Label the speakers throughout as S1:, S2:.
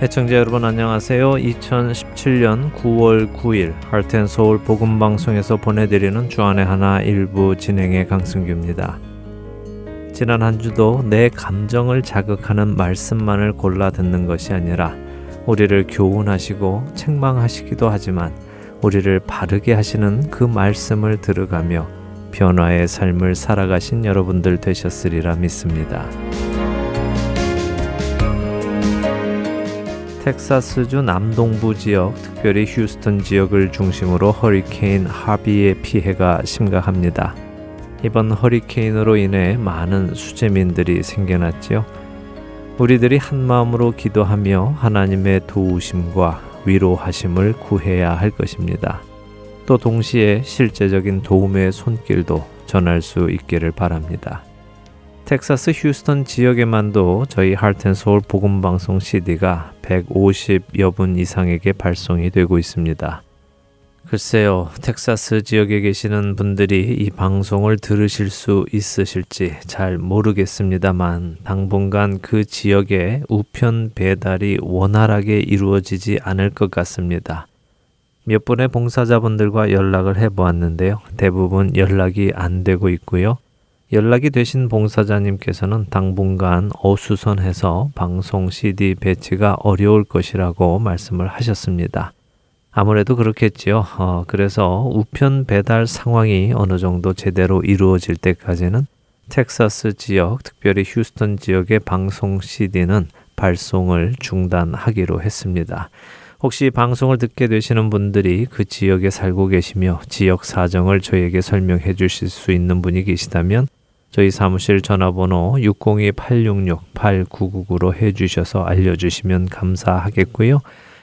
S1: 애청자 여러분 안녕하세요. 2017년 9월 9일 할텐서울 복음방송에서 보내드리는 주안의 하나 일부 진행의 강승규입니다. 지난 한 주도 내 감정을 자극하는 말씀만을 골라 듣는 것이 아니라 우리를 교훈하시고 책망하시기도 하지만 우리를 바르게 하시는 그 말씀을 들어가며 변화의 삶을 살아가신 여러분들 되셨으리라 믿습니다. 텍사스주 남동부 지역, 특별히 휴스턴 지역을 중심으로 허리케인 하비의 피해가 심각합니다. 이번 허리케인으로 인해 많은 수재민들이 생겨났지요. 우리들이 한 마음으로 기도하며 하나님의 도우심과 위로하심을 구해야 할 것입니다. 또 동시에 실제적인 도움의 손길도 전할 수 있기를 바랍니다. 텍사스 휴스턴 지역에만도 저희 할텐서울 복음방송 CD가 150여 분 이상에게 발송이 되고 있습니다. 글쎄요, 텍사스 지역에 계시는 분들이 이 방송을 들으실 수 있으실지 잘 모르겠습니다만, 당분간 그 지역에 우편 배달이 원활하게 이루어지지 않을 것 같습니다. 몇 분의 봉사자분들과 연락을 해보았는데요. 대부분 연락이 안 되고 있고요. 연락이 되신 봉사자님께서는 당분간 어수선해서 방송 CD 배치가 어려울 것이라고 말씀을 하셨습니다. 아무래도 그렇겠지요. 어, 그래서 우편 배달 상황이 어느 정도 제대로 이루어질 때까지는 텍사스 지역, 특별히 휴스턴 지역의 방송 CD는 발송을 중단하기로 했습니다. 혹시 방송을 듣게 되시는 분들이 그 지역에 살고 계시며 지역 사정을 저에게 설명해 주실 수 있는 분이 계시다면 저희 사무실 전화번호 602-866-8999로 해주셔서 알려주시면 감사하겠고요.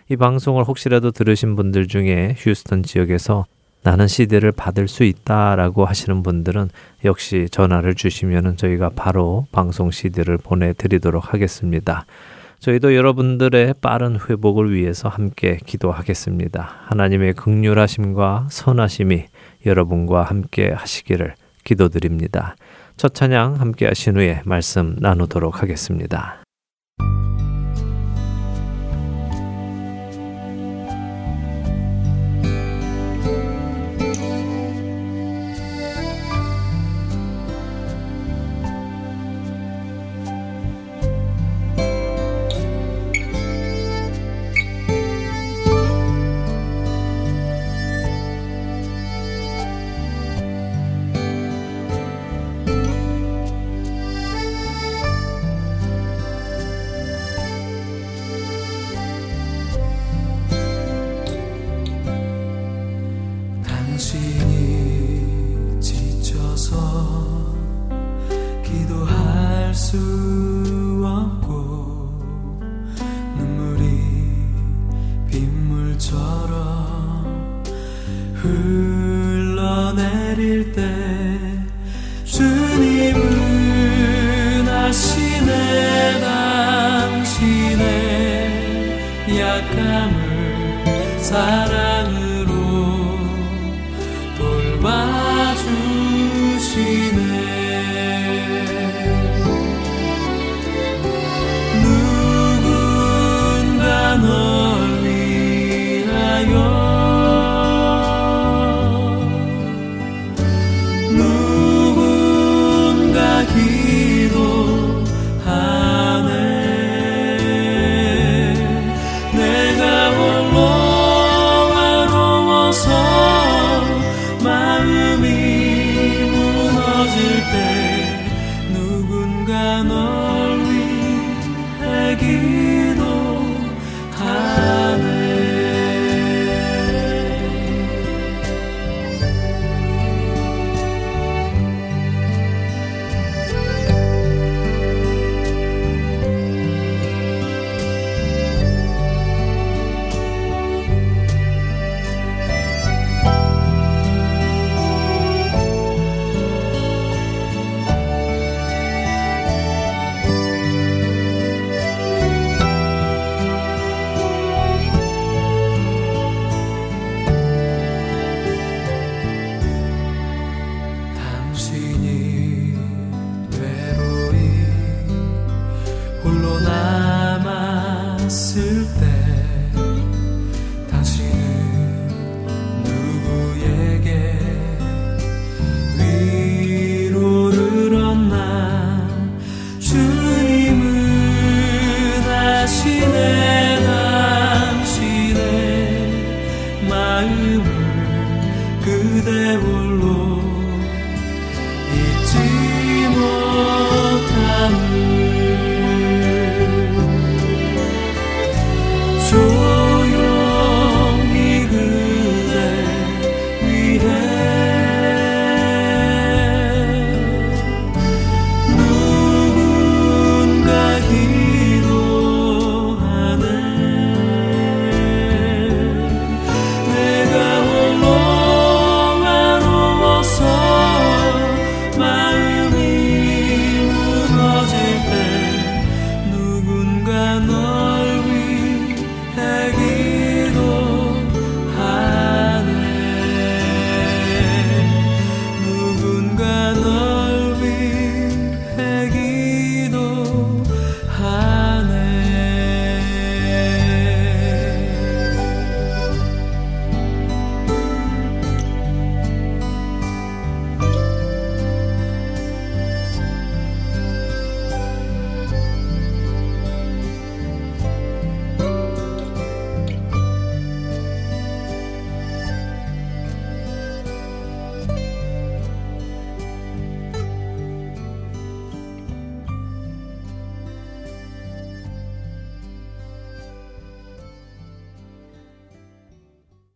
S1: 이 방송을 혹시라도 들으신 분들 중에 휴스턴 지역에서 나는 CD를 받을 수 있다라고 하시는 분들은 역시 전화를 주시면 저희가 바로 방송 CD를 보내드리도록 하겠습니다. 저희도 여러분들의 빠른 회복을 위해서 함께 기도하겠습니다. 하나님의 극률하심과 선하심이 여러분과 함께 하시기를 기도드립니다. 첫 찬양 함께 하신 후에 말씀 나누도록 하겠습니다.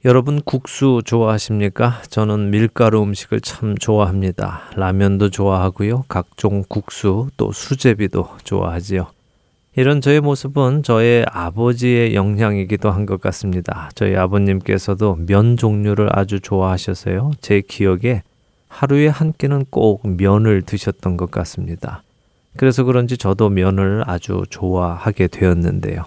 S1: 여러분 국수 좋아하십니까? 저는 밀가루 음식을 참 좋아합니다. 라면도 좋아하고요. 각종 국수 또 수제비도 좋아하지요. 이런 저의 모습은 저의 아버지의 영향이기도 한 것 같습니다. 저희 아버님께서도 면 종류를 아주 좋아하셔서요. 제 기억에 하루에 한 끼는 꼭 면을 드셨던 것 같습니다. 그래서 그런지 저도 면을 아주 좋아하게 되었는데요.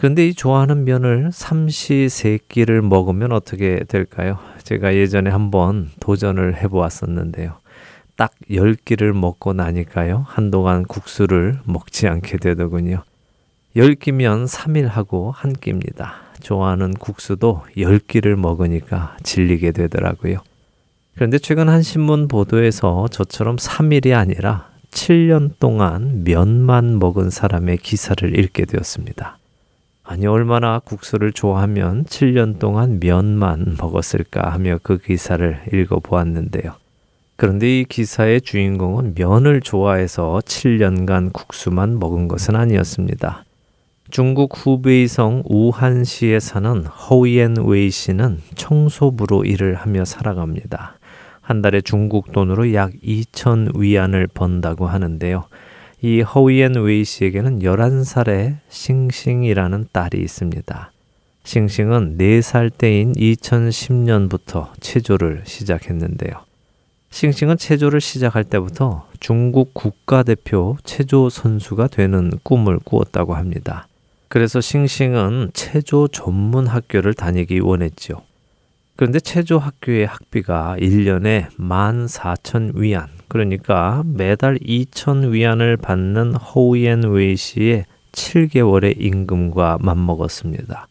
S1: 그런데 이 좋아하는 면을 삼시세끼를 먹으면 어떻게 될까요? 제가 예전에 한번 도전을 해보았었는데요. 딱 10끼를 먹고 나니까요. 한동안 국수를 먹지 않게 되더군요. 10끼면 3일 하고 한 끼입니다. 좋아하는 국수도 10끼를 먹으니까 질리게 되더라고요. 그런데 최근 한 신문 보도에서 저처럼 3일이 아니라 7년 동안 면만 먹은 사람의 기사를 읽게 되었습니다. 아니 얼마나 국수를 좋아하면 7년 동안 면만 먹었을까 하며 그 기사를 읽어 보았는데요. 그런데 이 기사의 주인공은 면을 좋아해서 7년간 국수만 먹은 것은 아니었습니다. 중국 후베이성 우한시에 사는 허이엔 웨이 씨는 청소부로 일을 하며 살아갑니다. 한 달에 중국 돈으로 약 2천 위안을 번다고 하는데요. 이 허이엔 웨이 씨에게는 11살의 싱싱이라는 딸이 있습니다. 싱싱은 4살 때인 2010년부터 체조를 시작했는데요. 싱싱은 체조를 시작할 때부터 중국 국가대표 체조 선수가 되는 꿈을 꾸었다고 합니다. 그래서 싱싱은 체조 전문 학교를 다니기 원했죠. 그런데 체조 학교의 학비가 1년에 14,000위안, 그러니까 매달 2천 위안을 받는 허이엔 웨이 씨의 7개월의 임금과 맞먹었습니다.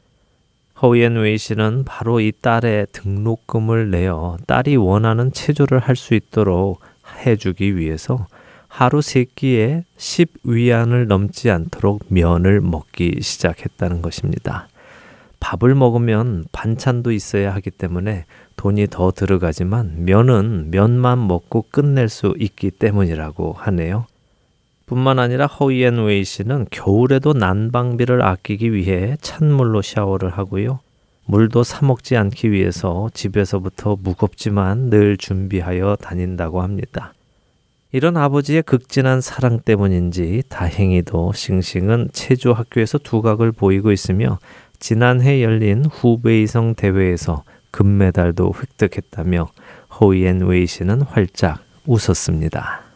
S1: 허이엔 웨이 씨는 바로 이 딸의 등록금을 내어 딸이 원하는 체조를 할 수 있도록 해주기 위해서 하루 세 끼에 10위안을 넘지 않도록 면을 먹기 시작했다는 것입니다. 밥을 먹으면 반찬도 있어야 하기 때문에 돈이 더 들어가지만 면은 면만 먹고 끝낼 수 있기 때문이라고 하네요. 뿐만 아니라 허이앤 웨이 씨는 겨울에도 난방비를 아끼기 위해 찬물로 샤워를 하고요. 물도 사 먹지 않기 위해서 집에서부터 무겁지만 늘 준비하여 다닌다고 합니다. 이런 아버지의 극진한 사랑 때문인지 다행히도 싱싱은 체조 학교에서 두각을 보이고 있으며 지난해 열린 후베이성 대회에서 금메달도 획득했다며 호이앤 웨이 씨는 활짝 웃었습니다.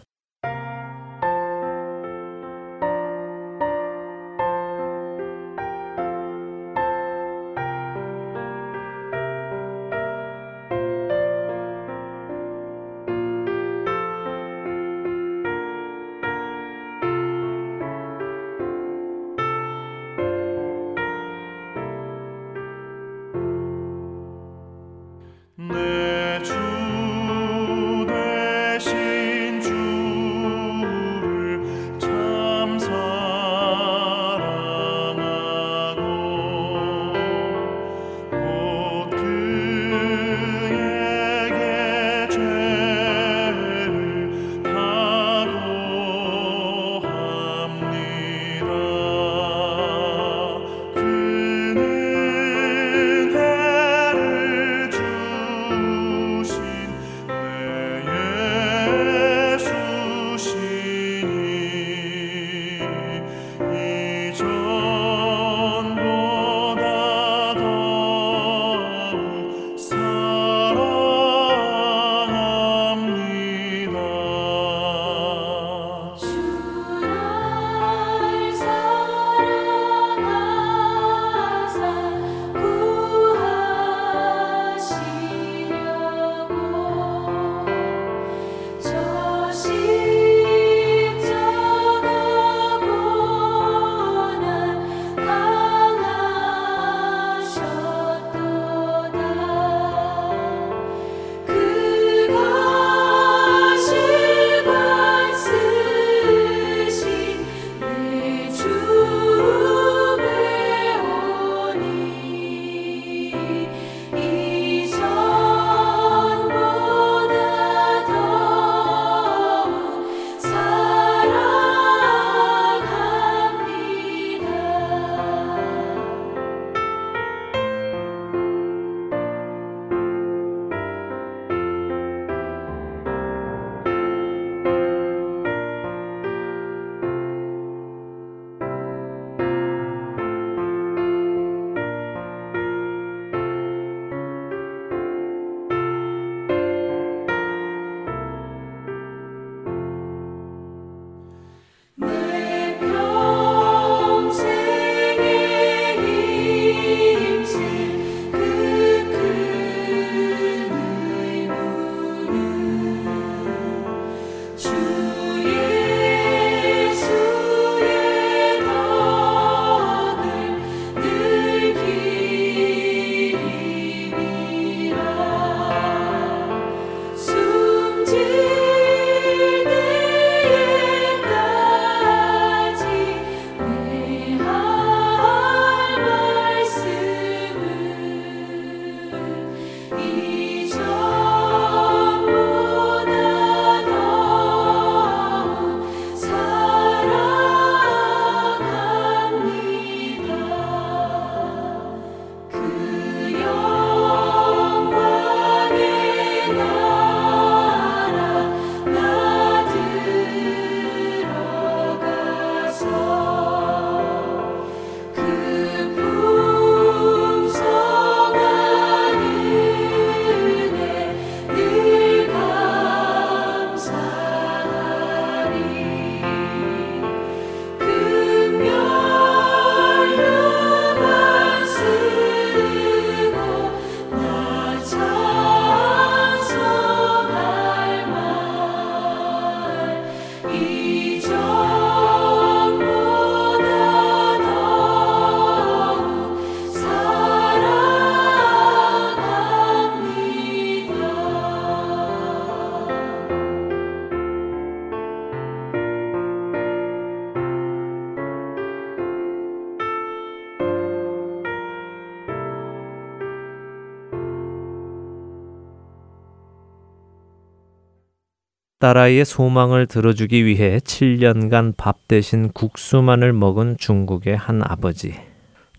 S1: 딸아이의 소망을 들어주기 위해 7년간 밥 대신 국수만을 먹은 중국의 한 아버지.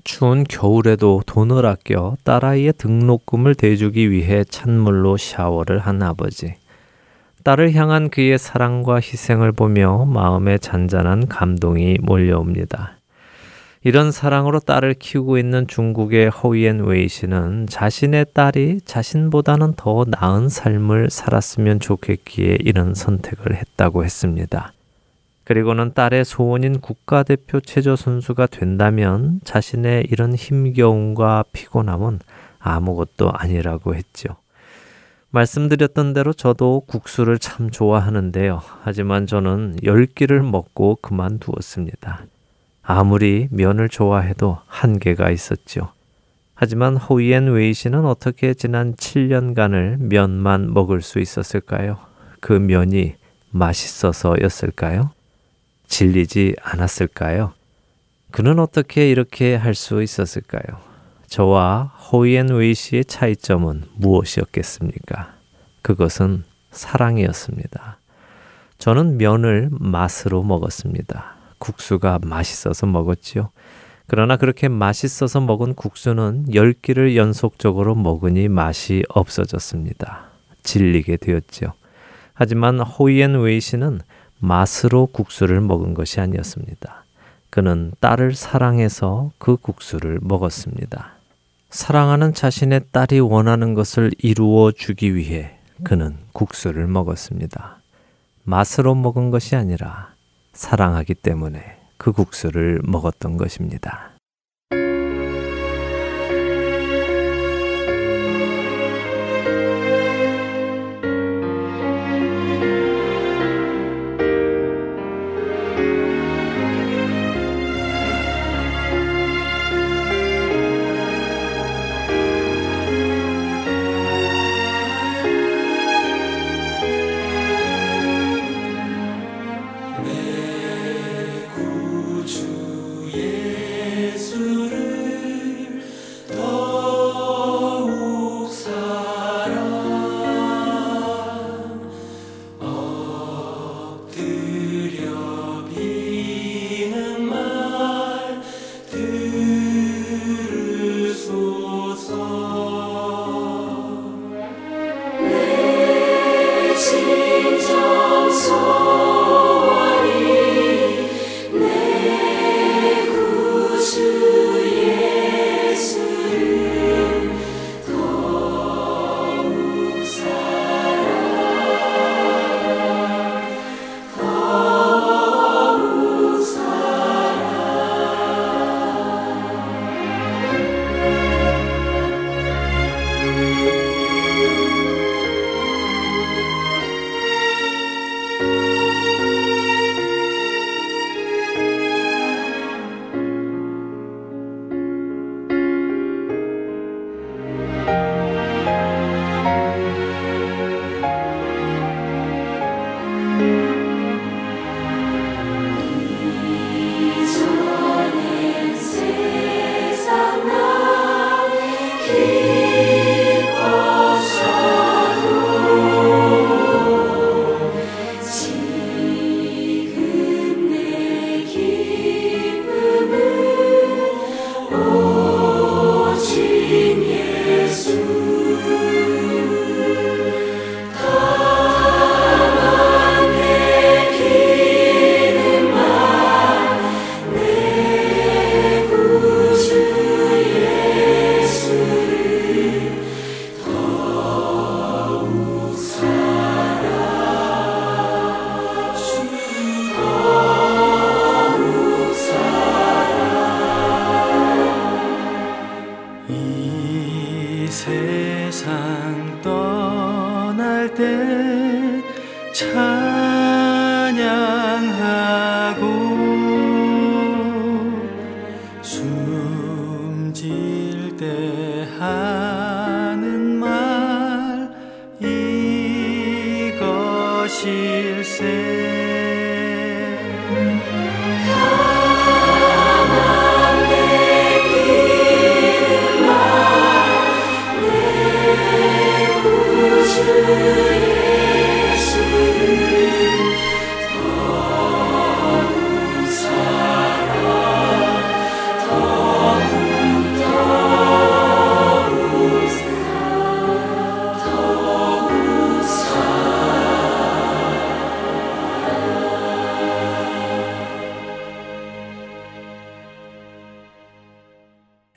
S1: 추운 겨울에도 돈을 아껴 딸아이의 등록금을 대주기 위해 찬물로 샤워를 한 아버지. 딸을 향한 그의 사랑과 희생을 보며 마음에 잔잔한 감동이 몰려옵니다. 이런 사랑으로 딸을 키우고 있는 중국의 허위엔 웨이 씨는 자신의 딸이 자신보다는 더 나은 삶을 살았으면 좋겠기에 이런 선택을 했다고 했습니다. 그리고는 딸의 소원인 국가대표 체조 선수가 된다면 자신의 이런 힘겨움과 피곤함은 아무것도 아니라고 했죠. 말씀드렸던 대로 저도 국수를 참 좋아하는데요. 하지만 저는 열 끼를 먹고 그만두었습니다. 아무리 면을 좋아해도 한계가 있었죠. 하지만 호이엔 웨이 씨는 어떻게 지난 7년간을 면만 먹을 수 있었을까요? 그 면이 맛있어서였을까요? 질리지 않았을까요? 그는 어떻게 이렇게 할 수 있었을까요? 저와 호이엔 웨이 씨의 차이점은 무엇이었겠습니까? 그것은 사랑이었습니다. 저는 면을 맛으로 먹었습니다. 국수가 맛있어서 먹었지요. 그러나 그렇게 맛있어서 먹은 국수는 열 끼를 연속적으로 먹으니 맛이 없어졌습니다. 질리게 되었지요. 하지만 호이엔 웨이 씨는 맛으로 국수를 먹은 것이 아니었습니다. 그는 딸을 사랑해서 그 국수를 먹었습니다. 사랑하는 자신의 딸이 원하는 것을 이루어 주기 위해 그는 국수를 먹었습니다. 맛으로 먹은 것이 아니라 사랑하기 때문에 그 국수를 먹었던 것입니다.
S2: 예수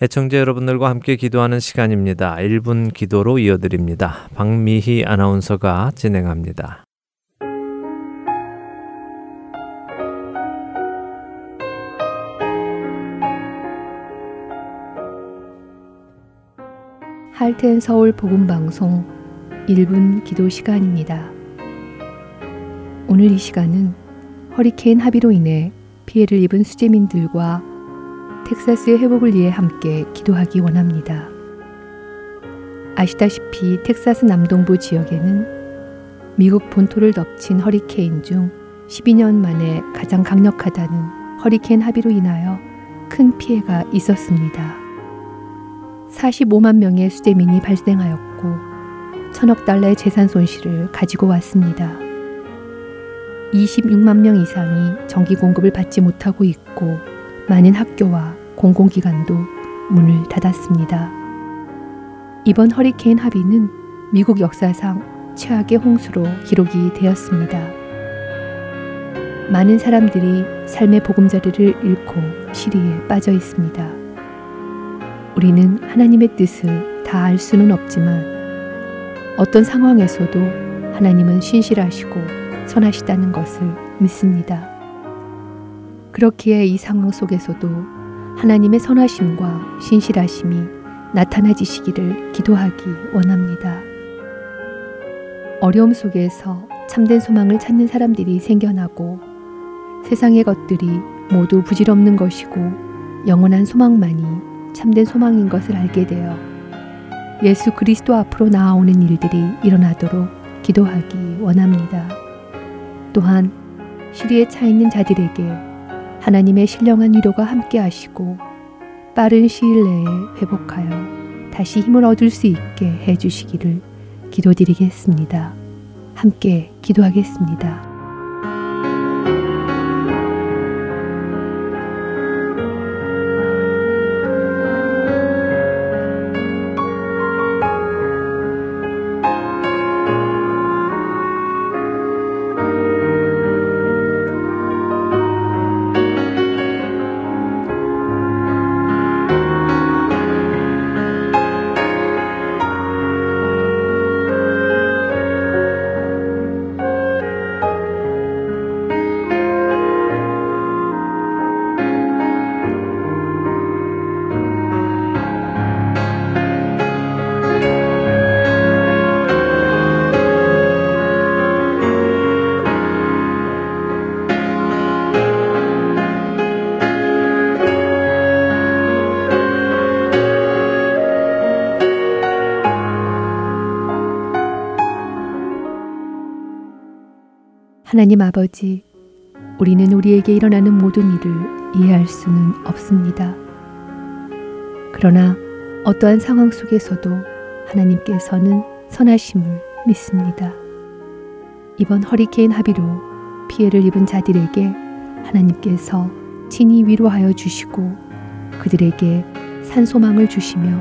S1: 애청자 여러분들과 함께 기도하는 시간입니다. 1분 기도로 이어드립니다. 박미희 아나운서가 진행합니다.
S3: 할텐 서울 복음 방송 1분 기도 시간입니다. 오늘 이 시간은 허리케인 합의로 인해 피해를 입은 수재민들과 텍사스의 회복을 위해 함께 기도하기 원합니다. 아시다시피 텍사스 남동부 지역에는 미국 본토를 덮친 허리케인 중 12년 만에 가장 강력하다는 허리케인 합의로 인하여 큰 피해가 있었습니다. 45만 명의 수재민이 발생하였고 천억 달러의 재산 손실을 가지고 왔습니다. 26만 명 이상이 전기 공급을 받지 못하고 있고 많은 학교와 공공기관도 문을 닫았습니다. 이번 허리케인 합의는 미국 역사상 최악의 홍수로 기록이 되었습니다. 많은 사람들이 삶의 보금자리를 잃고 시리에 빠져 있습니다. 우리는 하나님의 뜻을 다 알 수는 없지만 어떤 상황에서도 하나님은 신실하시고 선하시다는 것을 믿습니다. 그렇기에 이 상황 속에서도 하나님의 선하심과 신실하심이 나타나지시기를 기도하기 원합니다. 어려움 속에서 참된 소망을 찾는 사람들이 생겨나고 세상의 것들이 모두 부질없는 것이고 영원한 소망만이 참된 소망인 것을 알게 되어 예수 그리스도 앞으로 나아오는 일들이 일어나도록 기도하기 원합니다. 또한 시리에 차 있는 자들에게 하나님의 신령한 위로가 함께 하시고 빠른 시일 내에 회복하여 다시 힘을 얻을 수 있게 해 주시기를 기도드리겠습니다. 함께 기도하겠습니다. 하나님 아버지, 우리는 우리에게 일어나는 모든 일을 이해할 수는 없습니다. 그러나 어떠한 상황 속에서도 하나님께서는 선하심을 믿습니다. 이번 허리케인 합의로 피해를 입은 자들에게 하나님께서 친히 위로하여 주시고 그들에게 산소망을 주시며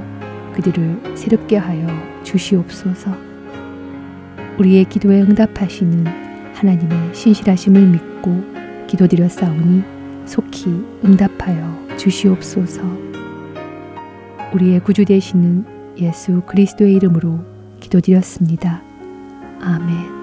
S3: 그들을 새롭게 하여 주시옵소서. 우리의 기도에 응답하시는 하나님의 신실하심을 믿고 기도드렸사오니 속히 응답하여 주시옵소서. 우리의 구주 되시는 예수 그리스도의 이름으로 기도드렸습니다. 아멘.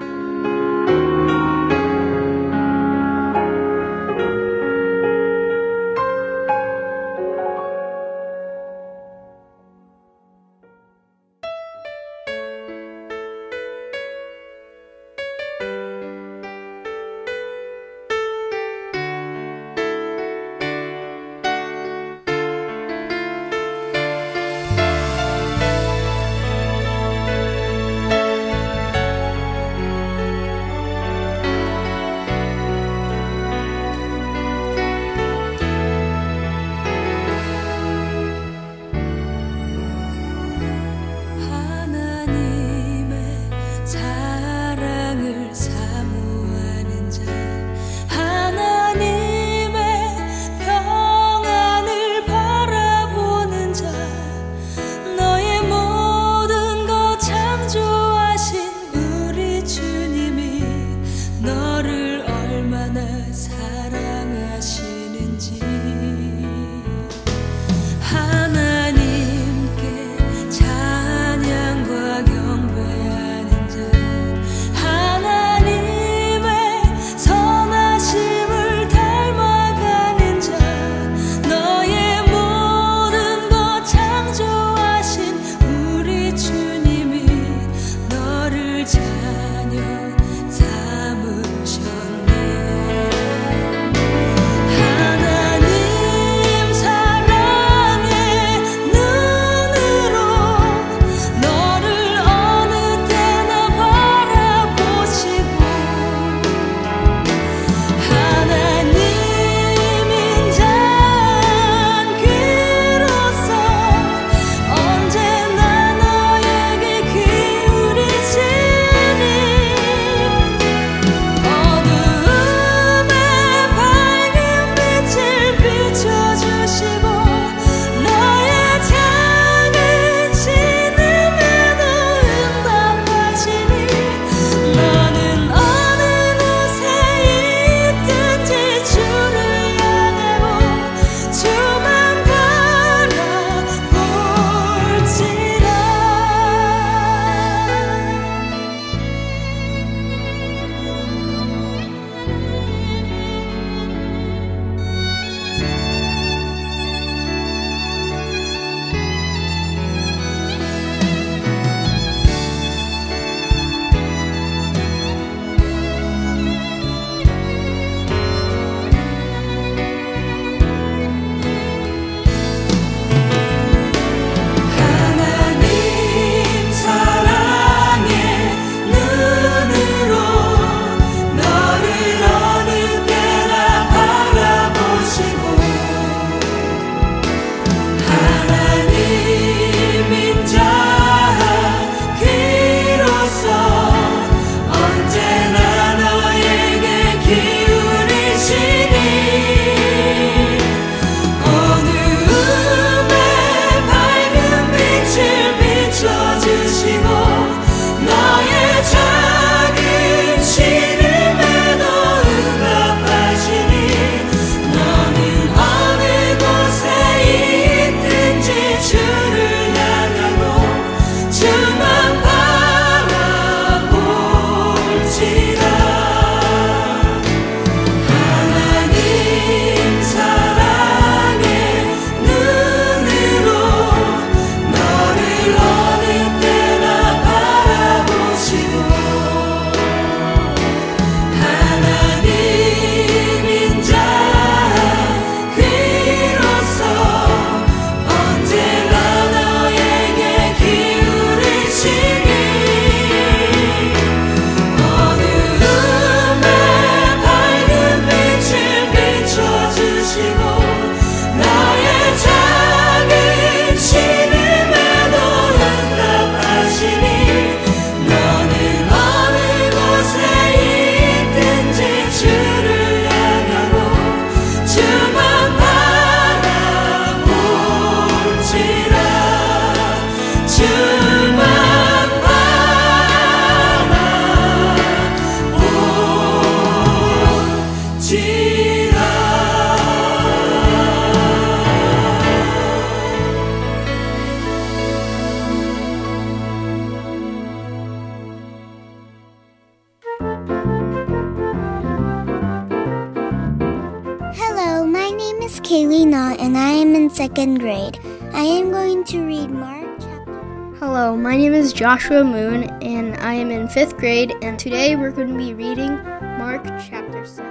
S4: Joshua Moon and I am in fifth grade and today we're going to be reading Mark chapter 7.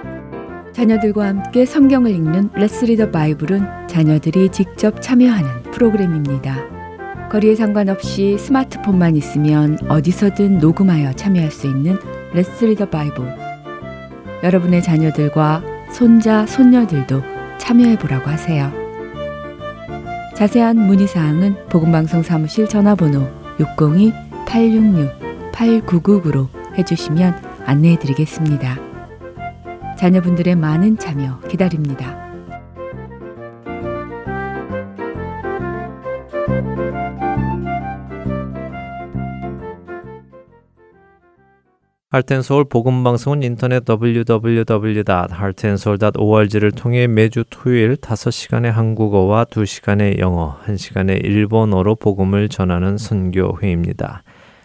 S3: 자녀들과 함께 성경을 읽는 Let's Read the Bible은 자녀들이 직접 참여하는 프로그램입니다. 거리에 상관없이 스마트폰만 있으면 어디서든 녹음하여 참여할 수 있는 Let's Read the Bible. 여러분의 자녀들과 손자, 손녀들도 참여해 보라고 하세요. 자세한 문의 사항은 복음방송 사무실 전화번호 602-866-8999로 해주시면 안내해 드리겠습니다. 자녀분들의 많은 참여 기다립니다.
S1: 할텐서울 복음방송은 인터넷 www.heartandsoul.org를 통해 매주 토요일 5시간의 한국어와 2시간의 영어, 1시간의 일본어로 복음을 전하는 선교회입니다.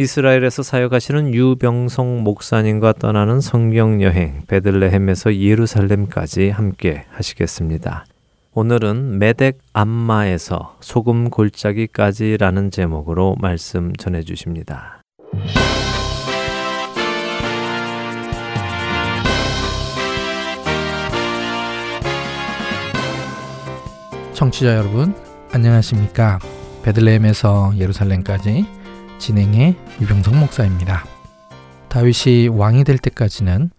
S1: 이스라엘에서 사역하시는 유병성 목사님과 떠나는 성경 여행 베들레헴에서 예루살렘까지 함께 하시겠습니다. 오늘은 메덱 암마에서 소금 골짜기까지라는 제목으로 말씀 전해 주십니다.
S5: 청취자 여러분, 안녕하십니까? 베들레헴에서 예루살렘까지 진행의 유병성 목사입니다. 다윗이 왕이 될 때까지는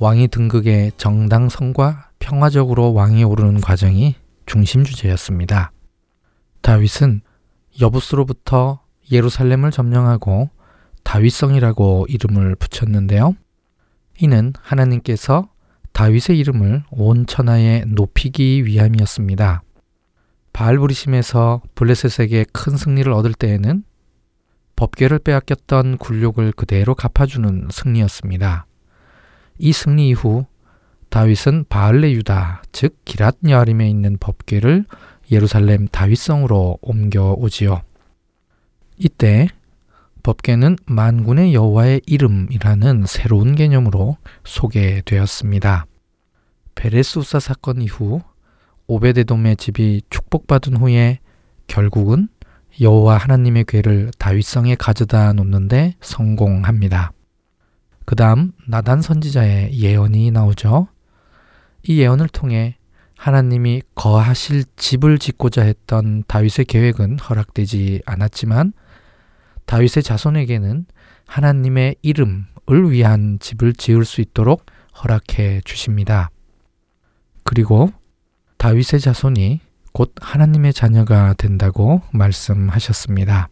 S5: 왕이 등극의 정당성과 평화적으로 왕이 오르는 과정이 중심 주제였습니다. 다윗은 여부스로부터 예루살렘을 점령하고 다윗성이라고 이름을 붙였는데요. 이는 하나님께서 다윗의 이름을 온 천하에 높이기 위함이었습니다. 바알부리심에서 블레셋에게 큰 승리를 얻을 때에는 법궤를 빼앗겼던 굴욕을 그대로 갚아주는 승리였습니다. 이 승리 이후 다윗은 바알레 유다, 즉 기랏 여아림에 있는 법궤를 예루살렘 다윗성으로 옮겨오지요. 이때 법궤는 만군의 여호와의 이름이라는 새로운 개념으로 소개되었습니다. 베레스우사 사건 이후 오베데돔의 집이 축복받은 후에 결국은 여호와 하나님의 괴를 다윗성에 가져다 놓는데 성공합니다. 그 다음 나단 선지자의 예언이 나오죠. 이 예언을 통해 하나님이 거하실 집을 짓고자 했던 다윗의 계획은 허락되지 않았지만 다윗의 자손에게는 하나님의 이름을 위한 집을 지을 수 있도록 허락해 주십니다. 그리고 다윗의 자손이 곧 하나님의 자녀가 된다고 말씀하셨습니다.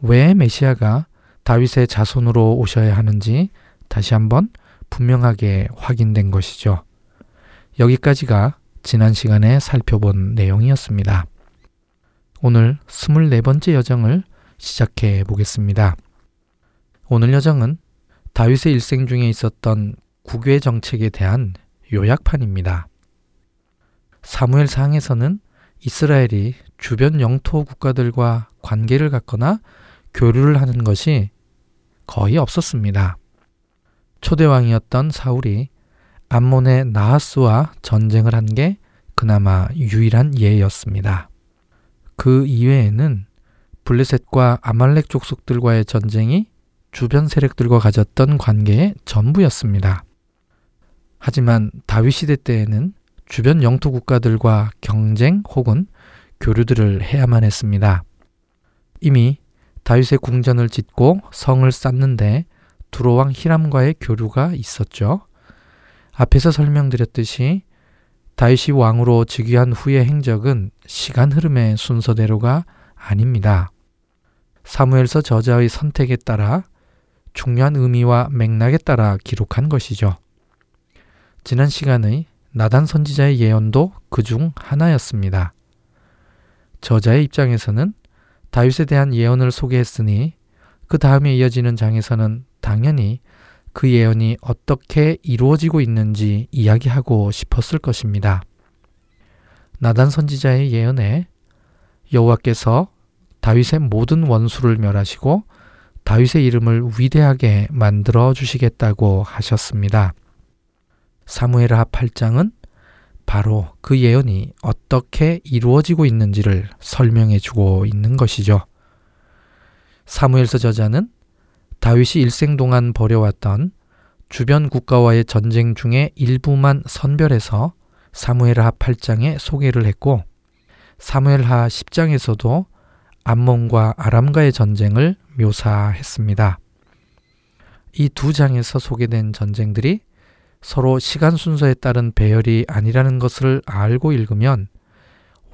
S5: 왜 메시아가 다윗의 자손으로 오셔야 하는지 다시 한번 분명하게 확인된 것이죠. 여기까지가 지난 시간에 살펴본 내용이었습니다. 오늘 24번째 여정을 시작해 보겠습니다. 오늘 여정은 다윗의 일생 중에 있었던 국외 정책에 대한 요약판입니다. 사무엘 상에서는 이스라엘이 주변 영토 국가들과 관계를 갖거나 교류를 하는 것이 거의 없었습니다. 초대왕이었던 사울이 암몬의 나하스와 전쟁을 한 게 그나마 유일한 예였습니다. 그 이외에는 블레셋과 아말렉 족속들과의 전쟁이 주변 세력들과 가졌던 관계의 전부였습니다. 하지만 다윗 시대 때에는 주변 영토 국가들과 경쟁 혹은 교류들을 해야만 했습니다. 이미 다윗의 궁전을 짓고 성을 쌓는데 두로왕 히람과의 교류가 있었죠. 앞에서 설명드렸듯이 다윗이 왕으로 즉위한 후의 행적은 시간 흐름의 순서대로가 아닙니다. 사무엘서 저자의 선택에 따라 중요한 의미와 맥락에 따라 기록한 것이죠. 지난 시간의 나단 선지자의 예언도 그 중 하나였습니다. 저자의 입장에서는 다윗에 대한 예언을 소개했으니 그 다음에 이어지는 장에서는 당연히 그 예언이 어떻게 이루어지고 있는지 이야기하고 싶었을 것입니다. 나단 선지자의 예언에 여호와께서 다윗의 모든 원수를 멸하시고 다윗의 이름을 위대하게 만들어 주시겠다고 하셨습니다. 사무엘하 8장은 바로 그 예언이 어떻게 이루어지고 있는지를 설명해 주고 있는 것이죠. 사무엘서 저자는 다윗이 일생 동안 벌여왔던 주변 국가와의 전쟁 중에 일부만 선별해서 사무엘하 8장에 소개를 했고 사무엘하 10장에서도 암몬과 아람과의 전쟁을 묘사했습니다. 이 두 장에서 소개된 전쟁들이 서로 시간 순서에 따른 배열이 아니라는 것을 알고 읽으면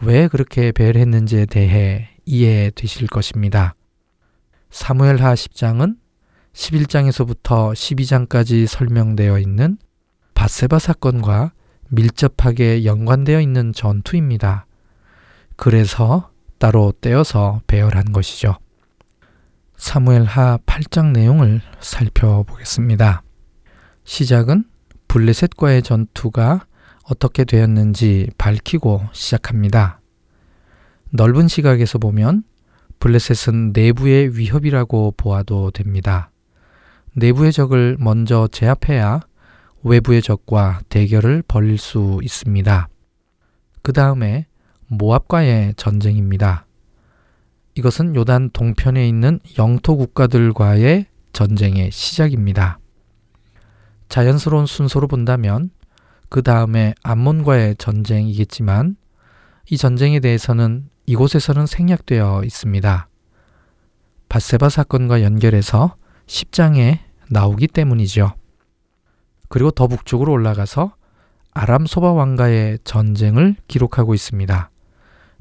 S5: 왜 그렇게 배열했는지에 대해 이해되실 것입니다. 사무엘하 10장은 11장에서부터 12장까지 설명되어 있는 바세바 사건과 밀접하게 연관되어 있는 전투입니다. 그래서 따로 떼어서 배열한 것이죠. 사무엘하 8장 내용을 살펴보겠습니다. 시작은 블레셋과의 전투가 어떻게 되었는지 밝히고 시작합니다. 넓은 시각에서 보면 블레셋은 내부의 위협이라고 보아도 됩니다. 내부의 적을 먼저 제압해야 외부의 적과 대결을 벌일 수 있습니다. 그 다음에 모압과의 전쟁입니다. 이것은 요단 동편에 있는 영토 국가들과의 전쟁의 시작입니다. 자연스러운 순서로 본다면 그 다음에 암몬과의 전쟁이겠지만 이 전쟁에 대해서는 이곳에서는 생략되어 있습니다. 바세바 사건과 연결해서 10장에 나오기 때문이죠. 그리고 더 북쪽으로 올라가서 아람 소바 왕가의 전쟁을 기록하고 있습니다.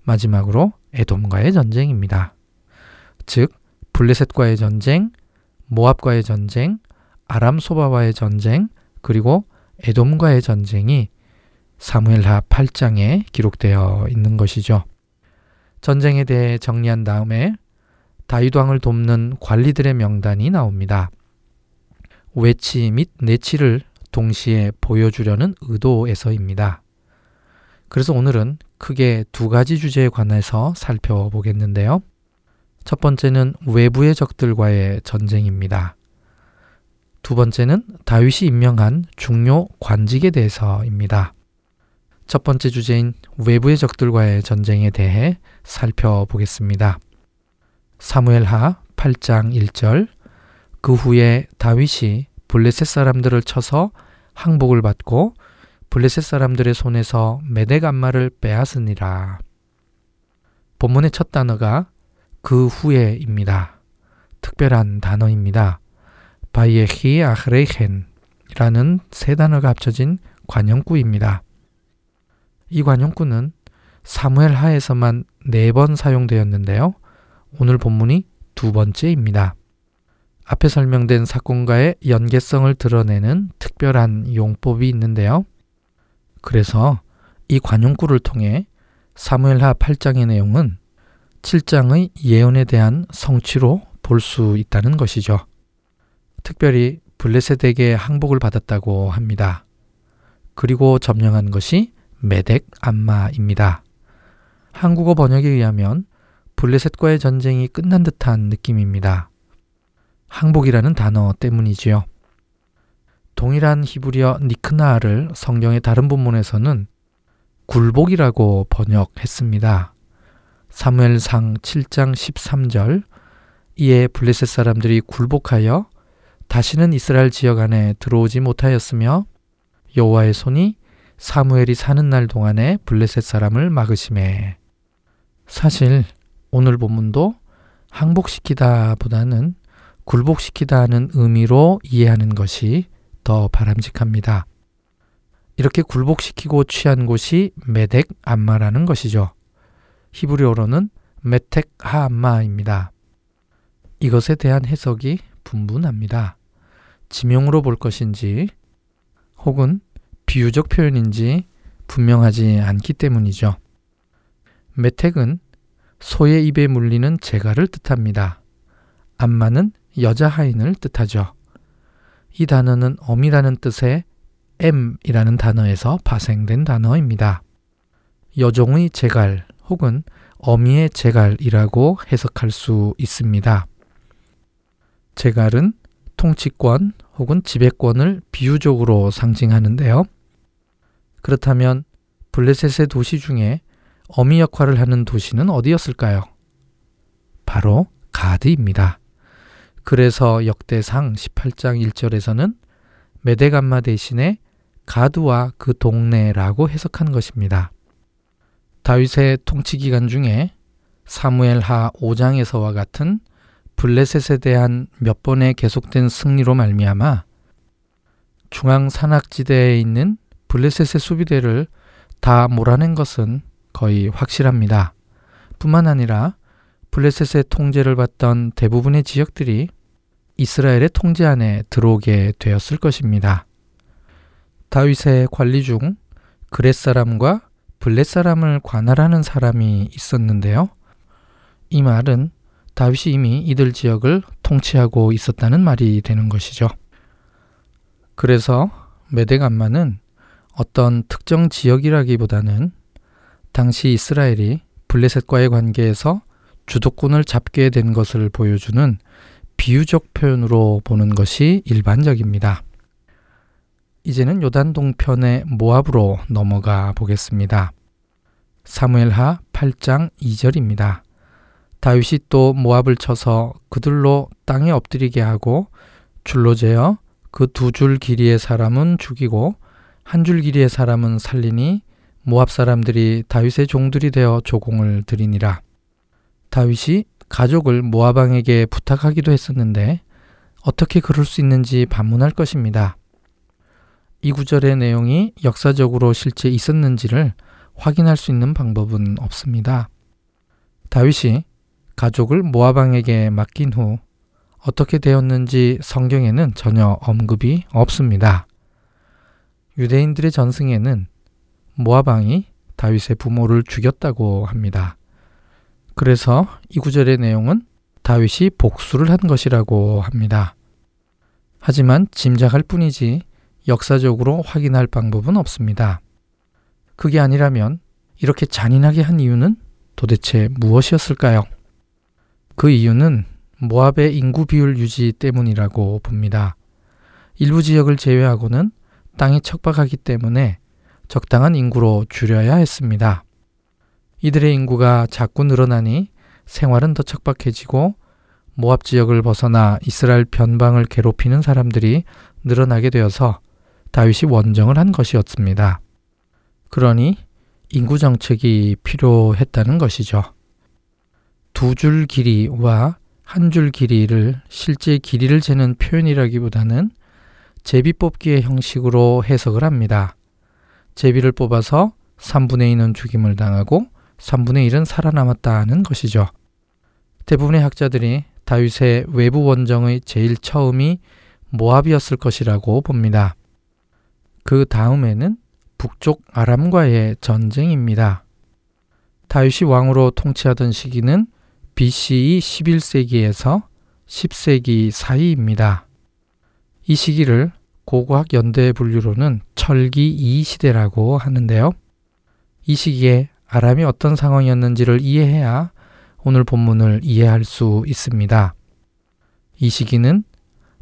S5: 마지막으로 에돔과의 전쟁입니다. 즉 블레셋과의 전쟁, 모압과의 전쟁, 아람 소바와의 전쟁, 그리고 에돔과의 전쟁이 사무엘하 8장에 기록되어 있는 것이죠. 전쟁에 대해 정리한 다음에 다윗 왕을 돕는 관리들의 명단이 나옵니다. 외치 및 내치를 동시에 보여주려는 의도에서입니다. 그래서 오늘은 크게 두 가지 주제에 관해서 살펴보겠는데요. 첫 번째는 외부의 적들과의 전쟁입니다. 두 번째는 다윗이 임명한 중요 관직에 대해서입니다. 첫 번째 주제인 외부의 적들과의 전쟁에 대해 살펴보겠습니다. 사무엘하 8장 1절 그 후에 다윗이 블레셋 사람들을 쳐서 항복을 받고 블레셋 사람들의 손에서 메덱 안마를 빼앗으니라. 본문의 첫 단어가 그 후에입니다. 특별한 단어입니다. 바이에히 아흐레이헨이라는 세 단어가 합쳐진 관용구입니다. 이 관용구는 사무엘 하에서만 네 번 사용되었는데요. 오늘 본문이 두 번째입니다. 앞에 설명된 사건과의 연계성을 드러내는 특별한 용법이 있는데요. 그래서 이 관용구를 통해 사무엘하 8장의 내용은 7장의 예언에 대한 성취로 볼 수 있다는 것이죠. 특별히 블레셋에게 항복을 받았다고 합니다. 그리고 점령한 것이 메덱 안마입니다. 한국어 번역에 의하면 블레셋과의 전쟁이 끝난 듯한 느낌입니다. 항복이라는 단어 때문이지요. 동일한 히브리어 니크나를 성경의 다른 본문에서는 굴복이라고 번역했습니다. 사무엘상 7장 13절 이에 블레셋 사람들이 굴복하여 다시는 이스라엘 지역 안에 들어오지 못하였으며 여호와의 손이 사무엘이 사는 날 동안에 블레셋 사람을 막으심에 사실 오늘 본문도 항복시키다 보다는 굴복시키다 하는 의미로 이해하는 것이 더 바람직합니다. 이렇게 굴복시키고 취한 곳이 메덱 안마라는 것이죠. 히브리어로는 메텍 하암마입니다. 이것에 대한 해석이 분분합니다. 지명으로 볼 것인지 혹은 비유적 표현인지 분명하지 않기 때문이죠. 메택은 소의 입에 물리는 재갈을 뜻합니다. 암마는 여자 하인을 뜻하죠. 이 단어는 엄이라는 뜻의 M이라는 단어에서 파생된 단어입니다. 여종의 재갈 혹은 어미의 재갈이라고 해석할 수 있습니다. 재갈은 통치권 혹은 지배권을 비유적으로 상징하는데요. 그렇다면 블레셋의 도시 중에 어미 역할을 하는 도시는 어디였을까요? 바로 가드입니다. 그래서 역대상 18장 1절에서는 메데감마 대신에 가드와 그 동네라고 해석한 것입니다. 다윗의 통치 기간 중에 사무엘하 5장에서와 같은 블레셋에 대한 몇 번의 계속된 승리로 말미암아 중앙 산악지대에 있는 블레셋의 수비대를 다 몰아낸 것은 거의 확실합니다. 뿐만 아니라 블레셋의 통제를 받던 대부분의 지역들이 이스라엘의 통제 안에 들어오게 되었을 것입니다. 다윗의 관리 중 그렛 사람과 블렛 사람을 관할하는 사람이 있었는데요. 이 말은 다윗이 이미 이들 지역을 통치하고 있었다는 말이 되는 것이죠. 그래서 메데감마는 어떤 특정 지역이라기보다는 당시 이스라엘이 블레셋과의 관계에서 주도권을 잡게 된 것을 보여주는 비유적 표현으로 보는 것이 일반적입니다. 이제는 요단 동편의 모압으로 넘어가 보겠습니다. 사무엘하 8장 2절입니다. 다윗이 또 모압을 쳐서 그들로 땅에 엎드리게 하고 줄로 재어 그 두 줄 길이의 사람은 죽이고 한 줄 길이의 사람은 살리니 모압 사람들이 다윗의 종들이 되어 조공을 드리니라. 다윗이 가족을 모압 왕에게 부탁하기도 했었는데 어떻게 그럴 수 있는지 반문할 것입니다. 이 구절의 내용이 역사적으로 실제 있었는지를 확인할 수 있는 방법은 없습니다. 다윗이 가족을 모압 왕에게 맡긴 후 어떻게 되었는지 성경에는 전혀 언급이 없습니다. 유대인들의 전승에는 모아방이 다윗의 부모를 죽였다고 합니다. 그래서 이 구절의 내용은 다윗이 복수를 한 것이라고 합니다. 하지만 짐작할 뿐이지 역사적으로 확인할 방법은 없습니다. 그게 아니라면 이렇게 잔인하게 한 이유는 도대체 무엇이었을까요? 그 이유는 모압의 인구 비율 유지 때문이라고 봅니다. 일부 지역을 제외하고는 땅이 척박하기 때문에 적당한 인구로 줄여야 했습니다. 이들의 인구가 자꾸 늘어나니 생활은 더 척박해지고 모압 지역을 벗어나 이스라엘 변방을 괴롭히는 사람들이 늘어나게 되어서 다윗이 원정을 한 것이었습니다. 그러니 인구 정책이 필요했다는 것이죠. 두 줄 길이와 한 줄 길이를 실제 길이를 재는 표현이라기보다는 제비 뽑기의 형식으로 해석을 합니다. 제비를 뽑아서 3분의 2는 죽임을 당하고 3분의 1은 살아남았다는 것이죠. 대부분의 학자들이 다윗의 외부 원정의 제일 처음이 모압이었을 것이라고 봅니다. 그 다음에는 북쪽 아람과의 전쟁입니다. 다윗이 왕으로 통치하던 시기는 BCE 11세기에서 10세기 사이입니다. 이 시기를 고고학 연대 분류로는 철기 2 시대라고 하는데요. 이 시기에 아람이 어떤 상황이었는지를 이해해야 오늘 본문을 이해할 수 있습니다. 이 시기는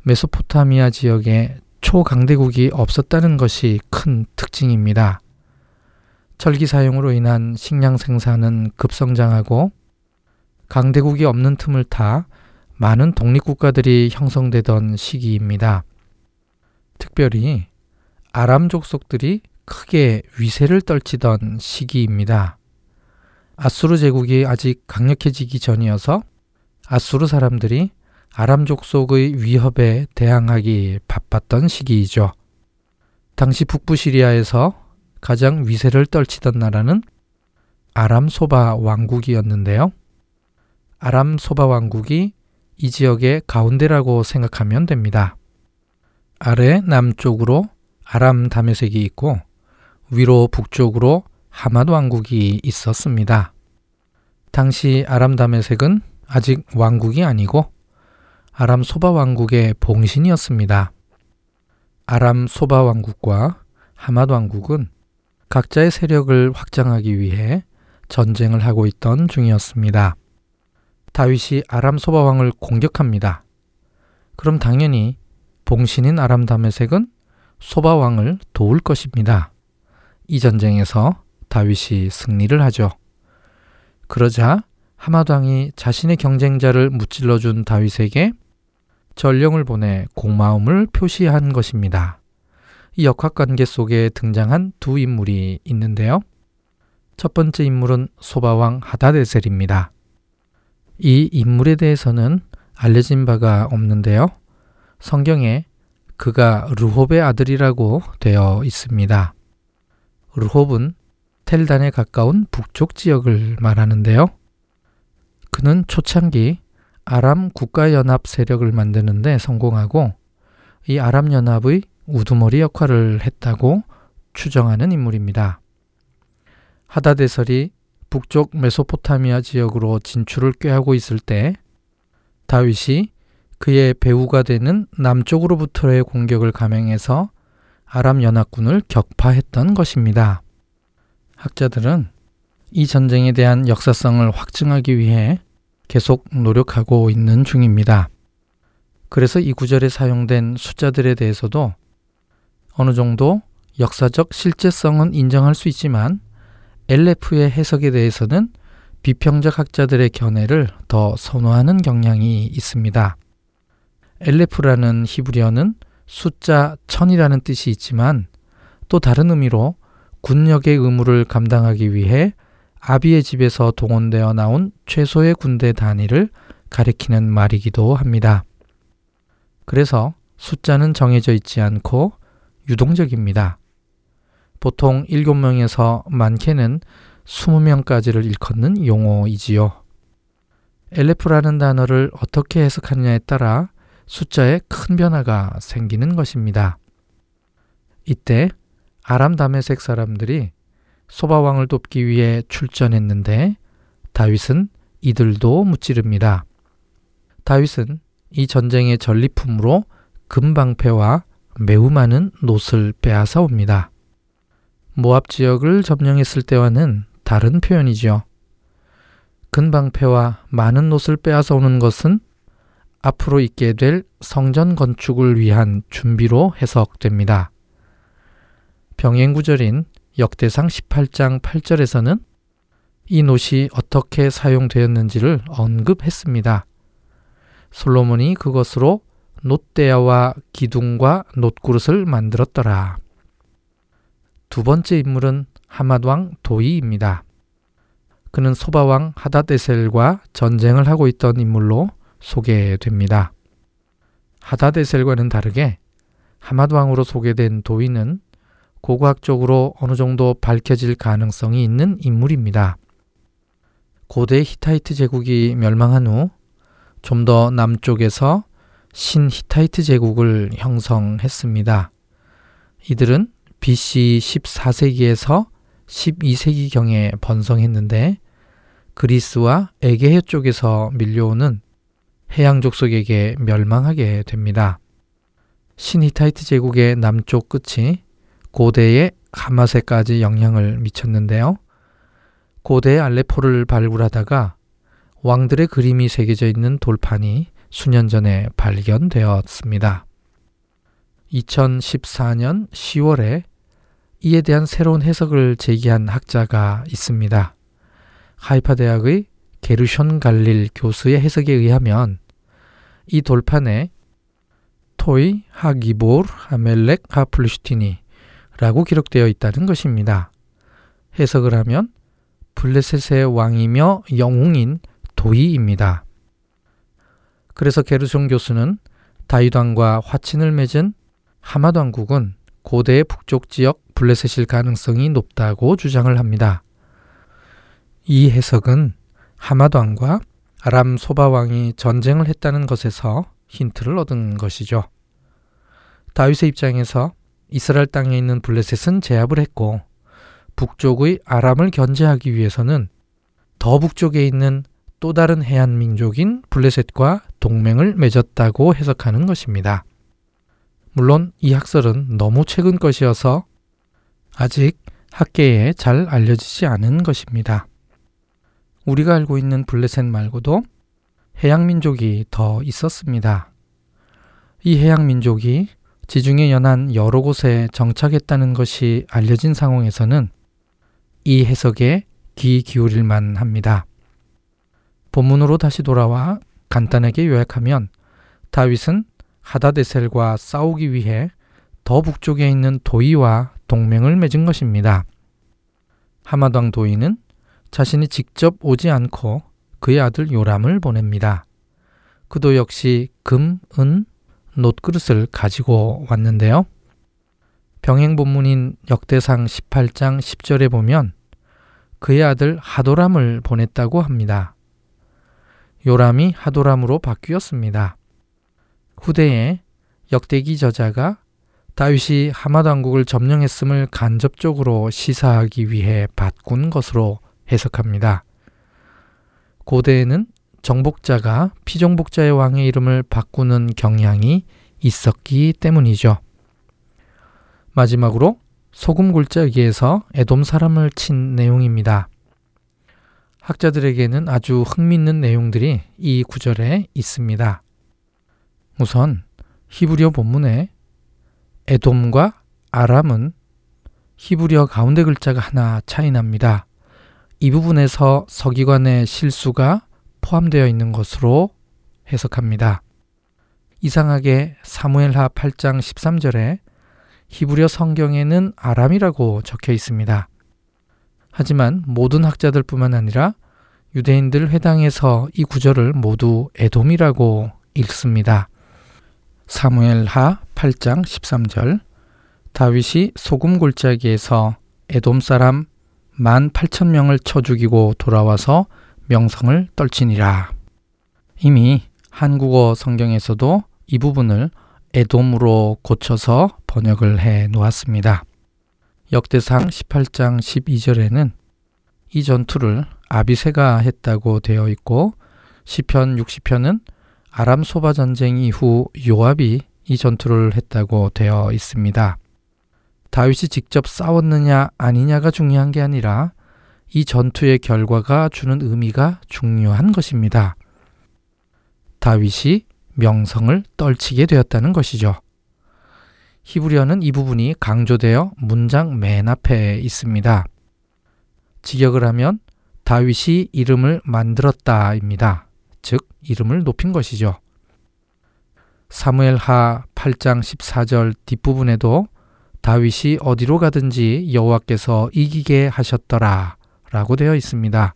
S5: 메소포타미아 지역에 초강대국이 없었다는 것이 큰 특징입니다. 철기 사용으로 인한 식량 생산은 급성장하고 강대국이 없는 틈을 타 많은 독립국가들이 형성되던 시기입니다. 특별히 아람 족속들이 크게 위세를 떨치던 시기입니다. 아수르 제국이 아직 강력해지기 전이어서 아수르 사람들이 아람 족속의 위협에 대항하기 바빴던 시기이죠. 당시 북부 시리아에서 가장 위세를 떨치던 나라는 아람 소바 왕국이었는데요. 아람 소바 왕국이 이 지역의 가운데라고 생각하면 됩니다. 아래 남쪽으로 아람 다메섹이 있고 위로 북쪽으로 하맛 왕국이 있었습니다. 당시 아람 다메섹은 아직 왕국이 아니고 아람 소바 왕국의 봉신이었습니다. 아람 소바 왕국과 하맛 왕국은 각자의 세력을 확장하기 위해 전쟁을 하고 있던 중이었습니다. 다윗이 아람 소바 왕을 공격합니다. 그럼 당연히 봉신인 아람 다메색은 소바 왕을 도울 것입니다. 이 전쟁에서 다윗이 승리를 하죠. 그러자 하맛 왕이 자신의 경쟁자를 무찔러 준 다윗에게 전령을 보내 고마움을 표시한 것입니다. 이 역학관계 속에 등장한 두 인물이 있는데요. 첫 번째 인물은 소바왕 하다데셀입니다. 이 인물에 대해서는 알려진 바가 없는데요. 성경에 그가 르홉의 아들이라고 되어 있습니다. 르홉은 텔단에 가까운 북쪽 지역을 말하는데요. 그는 초창기 아람 국가연합 세력을 만드는데 성공하고 이 아람 연합의 우두머리 역할을 했다고 추정하는 인물입니다. 하다데설이 북쪽 메소포타미아 지역으로 진출을 꾀하고 있을 때 다윗이 그의 배후가 되는 남쪽으로부터의 공격을 감행해서 아람 연합군을 격파했던 것입니다. 학자들은 이 전쟁에 대한 역사성을 확증하기 위해 계속 노력하고 있는 중입니다. 그래서 이 구절에 사용된 숫자들에 대해서도 어느 정도 역사적 실제성은 인정할 수 있지만 LF의 해석에 대해서는 비평적 학자들의 견해를 더 선호하는 경향이 있습니다. LF라는 히브리어는 숫자 천이라는 뜻이 있지만 또 다른 의미로 군역의 의무를 감당하기 위해 아비의 집에서 동원되어 나온 최소의 군대 단위를 가리키는 말이기도 합니다. 그래서 숫자는 정해져 있지 않고 유동적입니다. 보통 7명에서 많게는 20명까지를 일컫는 용어이지요. 엘레프라는 단어를 어떻게 해석하느냐에 따라 숫자에 큰 변화가 생기는 것입니다. 이때 아람 다메색 사람들이 소바 왕을 돕기 위해 출전했는데 다윗은 이들도 무찌릅니다. 다윗은 이 전쟁의 전리품으로 금방패와 매우 많은 놋을 빼앗아 옵니다. 모압 지역을 점령했을 때와는 다른 표현이지요. 근방패와 많은 놋을 빼앗아 오는 것은 앞으로 있게 될 성전 건축을 위한 준비로 해석됩니다. 병행 구절인 역대상 18장 8절에서는 이 놋이 어떻게 사용되었는지를 언급했습니다. 솔로몬이 그것으로 놋대야와 기둥과 놋그릇을 만들었더라. 두 번째 인물은 하맛왕 도이입니다. 그는 소바왕 하다데셀과 전쟁을 하고 있던 인물로 소개됩니다. 하다데셀과는 다르게 하맛왕으로 소개된 도이는 고고학적으로 어느 정도 밝혀질 가능성이 있는 인물입니다. 고대 히타이트 제국이 멸망한 후 좀 더 남쪽에서 신 히타이트 제국을 형성했습니다. 이들은 BC 14세기에서 12세기경에 번성했는데 그리스와 에게해 쪽에서 밀려오는 해양 족속에게 멸망하게 됩니다. 신히타이트 제국의 남쪽 끝이 고대의 하맛에까지 영향을 미쳤는데요. 고대 알레포를 발굴하다가 왕들의 그림이 새겨져 있는 돌판이 수년 전에 발견되었습니다. 2014년 10월에 이에 대한 새로운 해석을 제기한 학자가 있습니다. 하이파 대학의 게르션 갈릴 교수의 해석에 의하면 이 돌판에 토이 하기볼 하멜렉 하플루시티니라고 기록되어 있다는 것입니다. 해석을 하면 블레셋의 왕이며 영웅인 도이입니다. 그래서 게르손 교수는 다윗왕과 화친을 맺은 하마드 왕국은 고대의 북쪽 지역 블레셋일 가능성이 높다고 주장을 합니다. 이 해석은 하마드 왕과 아람 소바 왕이 전쟁을 했다는 것에서 힌트를 얻은 것이죠. 다윗의 입장에서 이스라엘 땅에 있는 블레셋은 제압을 했고 북쪽의 아람을 견제하기 위해서는 더 북쪽에 있는 또 다른 해안 민족인 블레셋과 동맹을 맺었다고 해석하는 것입니다. 물론 이 학설은 너무 최근 것이어서 아직 학계에 잘 알려지지 않은 것입니다. 우리가 알고 있는 블레셋 말고도 해양 민족이 더 있었습니다. 이 해양 민족이 지중해 연안 여러 곳에 정착했다는 것이 알려진 상황에서는 이 해석에 귀 기울일 만 합니다. 본문으로 다시 돌아와 간단하게 요약하면 다윗은 하다데셀과 싸우기 위해 더 북쪽에 있는 도이와 동맹을 맺은 것입니다. 하마당 도이는 자신이 직접 오지 않고 그의 아들 요람을 보냅니다. 그도 역시 금, 은, 놋그릇을 가지고 왔는데요. 병행 본문인 역대상 18장 10절에 보면 그의 아들 하도람을 보냈다고 합니다. 요람이 하도람으로 바뀌었습니다. 후대에 역대기 저자가 다윗이 하마드 왕국을 점령했음을 간접적으로 시사하기 위해 바꾼 것으로 해석합니다. 고대에는 정복자가 피정복자의 왕의 이름을 바꾸는 경향이 있었기 때문이죠. 마지막으로 소금 굴짜기에서 에돔 사람을 친 내용입니다. 학자들에게는 아주 흥미있는 내용들이 이 구절에 있습니다. 우선 히브리어 본문에 에돔과 아람은 히브리어 가운데 글자가 하나 차이 납니다. 이 부분에서 서기관의 실수가 포함되어 있는 것으로 해석합니다. 이상하게 사무엘하 8장 13절에 히브리어 성경에는 아람이라고 적혀 있습니다. 하지만 모든 학자들뿐만 아니라 유대인들 회당에서 이 구절을 모두 에돔이라고 읽습니다. 사무엘하 8장 13절 다윗이 소금 골짜기에서 에돔 사람 만 8천 명을 쳐 죽이고 돌아와서 명성을 떨치니라. 이미 한국어 성경에서도 이 부분을 에돔으로 고쳐서 번역을 해 놓았습니다. 역대상 18장 12절에는 이 전투를 아비세가 했다고 되어 있고 시편 60편은 아람 소바 전쟁 이후 요압이 이 전투를 했다고 되어 있습니다. 다윗이 직접 싸웠느냐 아니냐가 중요한 게 아니라 이 전투의 결과가 주는 의미가 중요한 것입니다. 다윗이 명성을 떨치게 되었다는 것이죠. 히브리어는 이 부분이 강조되어 문장 맨 앞에 있습니다. 직역을 하면 다윗이 이름을 만들었다입니다. 즉 이름을 높인 것이죠. 사무엘 하 8장 14절 뒷부분에도 다윗이 어디로 가든지 여호와께서 이기게 하셨더라 라고 되어 있습니다.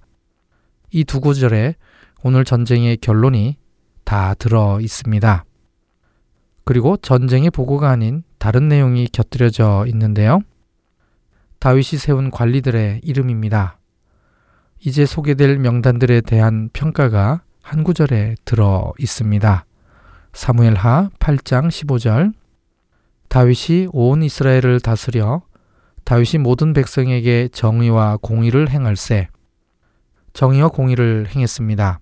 S5: 이 두 구절에 오늘 전쟁의 결론이 다 들어 있습니다. 그리고 전쟁의 보고가 아닌 다른 내용이 곁들여져 있는데요. 다윗이 세운 관리들의 이름입니다. 이제 소개될 명단들에 대한 평가가 한 구절에 들어 있습니다. 사무엘하 8장 15절 다윗이 온 이스라엘을 다스려 다윗이 모든 백성에게 정의와 공의를 행할세 정의와 공의를 행했습니다.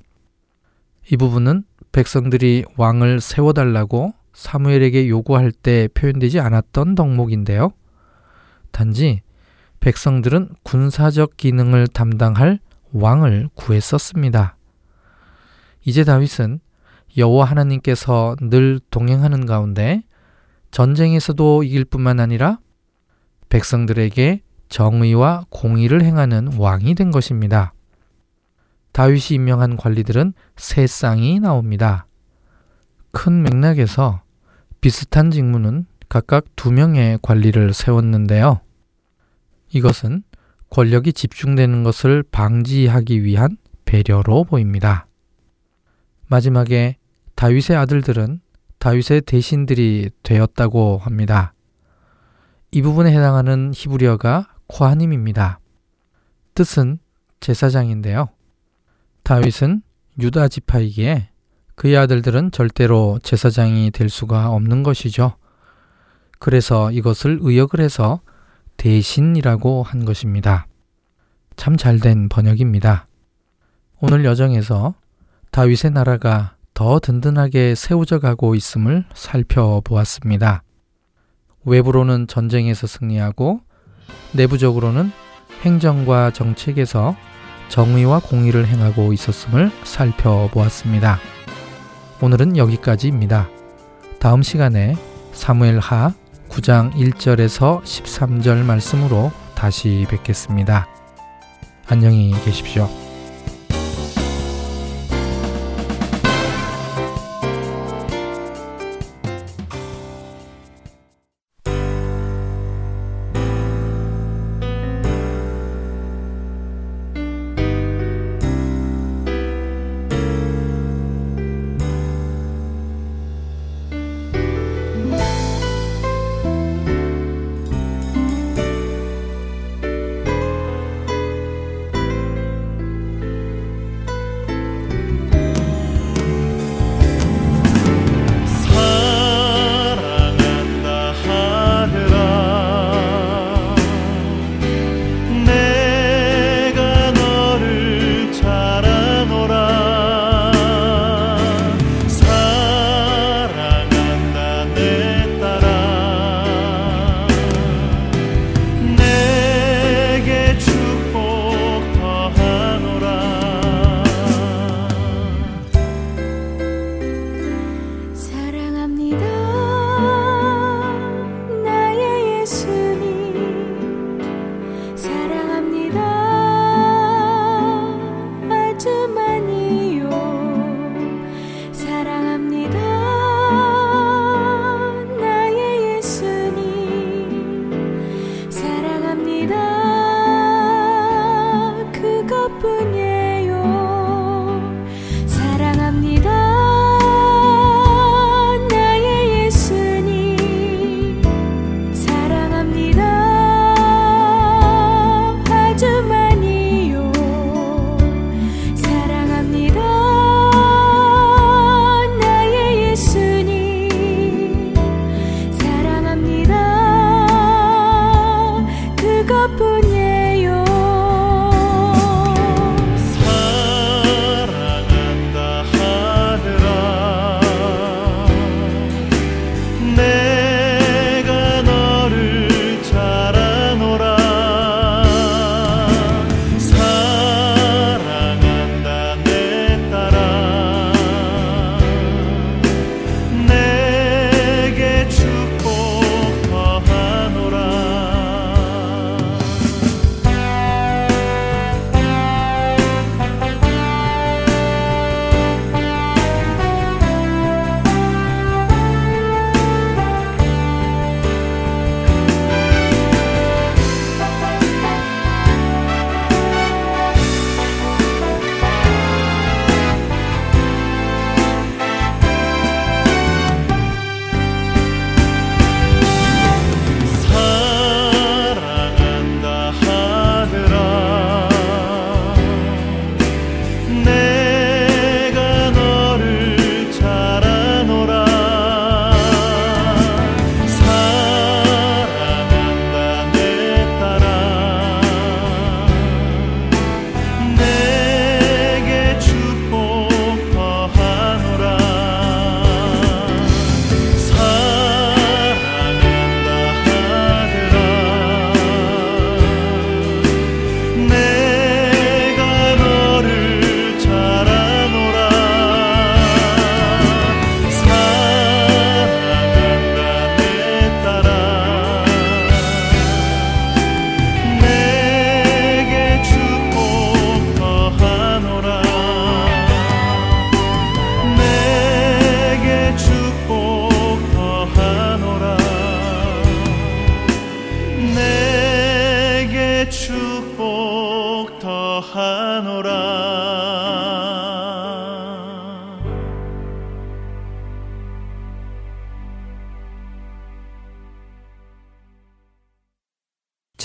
S5: 이 부분은 백성들이 왕을 세워달라고 사무엘에게 요구할 때 표현되지 않았던 덕목인데요. 단지 백성들은 군사적 기능을 담당할 왕을 구했었습니다. 이제 다윗은 여호와 하나님께서 늘 동행하는 가운데 전쟁에서도 이길 뿐만 아니라 백성들에게 정의와 공의를 행하는 왕이 된 것입니다. 다윗이 임명한 관리들은 세 쌍이 나옵니다. 큰 맥락에서 비슷한 직무는 각각 두 명의 관리를 세웠는데요. 이것은 권력이 집중되는 것을 방지하기 위한 배려로 보입니다. 마지막에 다윗의 아들들은 다윗의 대신들이 되었다고 합니다. 이 부분에 해당하는 히브리어가 코하님입니다. 뜻은 제사장인데요. 다윗은 유다 지파이기에 그의 아들들은 절대로 제사장이 될 수가 없는 것이죠.
S6: 그래서 이것을 의역을 해서 대신이라고 한 것입니다. 참 잘된 번역입니다. 오늘 여정에서 다윗의 나라가 더 든든하게 세워져 가고 있음을 살펴보았습니다. 외부로는 전쟁에서 승리하고 내부적으로는 행정과 정책에서 정의와 공의를 행하고 있었음을 살펴보았습니다. 오늘은 여기까지입니다. 다음 시간에 사무엘 하 9장 1절에서 13절 말씀으로 다시 뵙겠습니다. 안녕히 계십시오.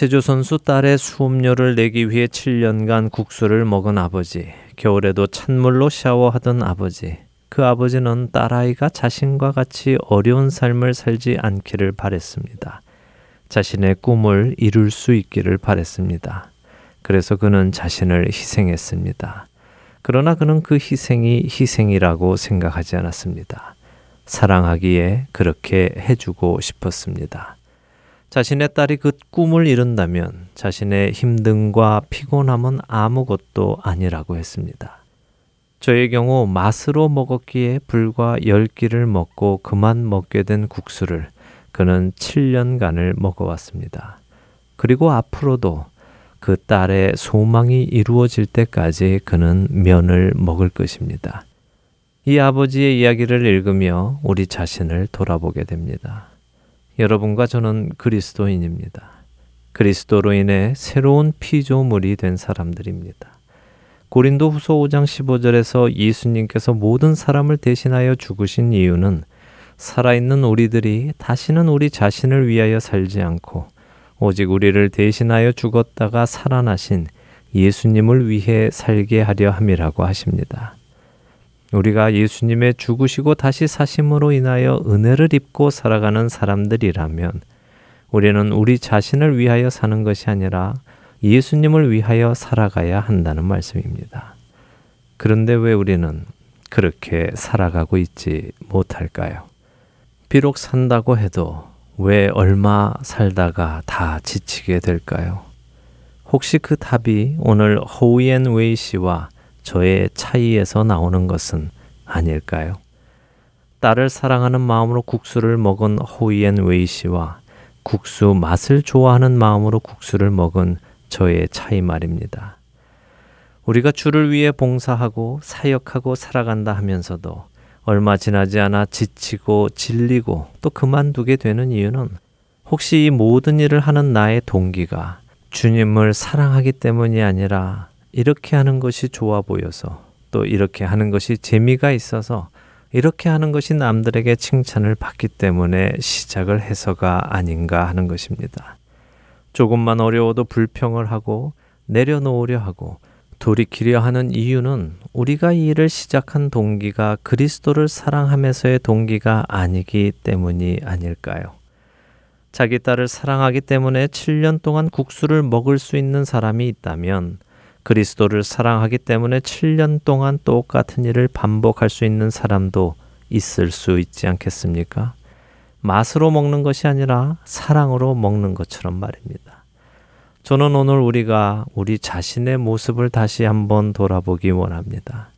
S1: 체조 선수 딸의 수업료를 내기 위해 7년간 국수를 먹은 아버지, 겨울에도 찬물로 샤워하던 아버지, 그 아버지는 딸아이가 자신과 같이 어려운 삶을 살지 않기를 바랬습니다. 자신의 꿈을 이룰 수 있기를 바랬습니다. 그래서 그는 자신을 희생했습니다. 그러나 그는 그 희생이 희생이라고 생각하지 않았습니다. 사랑하기에 그렇게 해주고 싶었습니다. 자신의 딸이 그 꿈을 이룬다면 자신의 힘듦과 피곤함은 아무것도 아니라고 했습니다. 저의 경우 맛으로 먹었기에 불과 10끼를 먹고 그만 먹게 된 국수를 그는 7년간을 먹어왔습니다. 그리고 앞으로도 그 딸의 소망이 이루어질 때까지 그는 면을 먹을 것입니다. 이 아버지의 이야기를 읽으며 우리 자신을 돌아보게 됩니다. 여러분과 저는 그리스도인입니다. 그리스도로 인해 새로운 피조물이 된 사람들입니다. 고린도 후서 5장 15절에서 예수님께서 모든 사람을 대신하여 죽으신 이유는 살아있는 우리들이 다시는 우리 자신을 위하여 살지 않고 오직 우리를 대신하여 죽었다가 살아나신 예수님을 위해 살게 하려 함이라고 하십니다. 우리가 예수님의 죽으시고 다시 사심으로 인하여 은혜를 입고 살아가는 사람들이라면 우리는 우리 자신을 위하여 사는 것이 아니라 예수님을 위하여 살아가야 한다는 말씀입니다. 그런데 왜 우리는 그렇게 살아가고 있지 못할까요? 비록 산다고 해도 왜 얼마 살다가 다 지치게 될까요? 혹시 그 답이 오늘 호이앤 웨이 씨와 저의 차이에서 나오는 것은 아닐까요? 딸을 사랑하는 마음으로 국수를 먹은 호이앤 웨이 씨와 국수 맛을 좋아하는 마음으로 국수를 먹은 저의 차이 말입니다. 우리가 주를 위해 봉사하고 사역하고 살아간다 하면서도 얼마 지나지 않아 지치고 질리고 또 그만두게 되는 이유는 혹시 이 모든 일을 하는 나의 동기가 주님을 사랑하기 때문이 아니라 이렇게 하는 것이 좋아 보여서 또 이렇게 하는 것이 재미가 있어서 이렇게 하는 것이 남들에게 칭찬을 받기 때문에 시작을 해서가 아닌가 하는 것입니다. 조금만 어려워도 불평을 하고 내려놓으려 하고 돌이키려 하는 이유는 우리가 이 일을 시작한 동기가 그리스도를 사랑하면서의 동기가 아니기 때문이 아닐까요? 자기 딸을 사랑하기 때문에 7년 동안 국수를 먹을 수 있는 사람이 있다면 그리스도를 사랑하기 때문에 7년 동안 똑같은 일을 반복할 수 있는 사람도 있을 수 있지 않겠습니까? 맛으로 먹는 것이 아니라 사랑으로 먹는 것처럼 말입니다. 저는 오늘 우리가 우리 자신의 모습을 다시 한번 돌아보기 원합니다.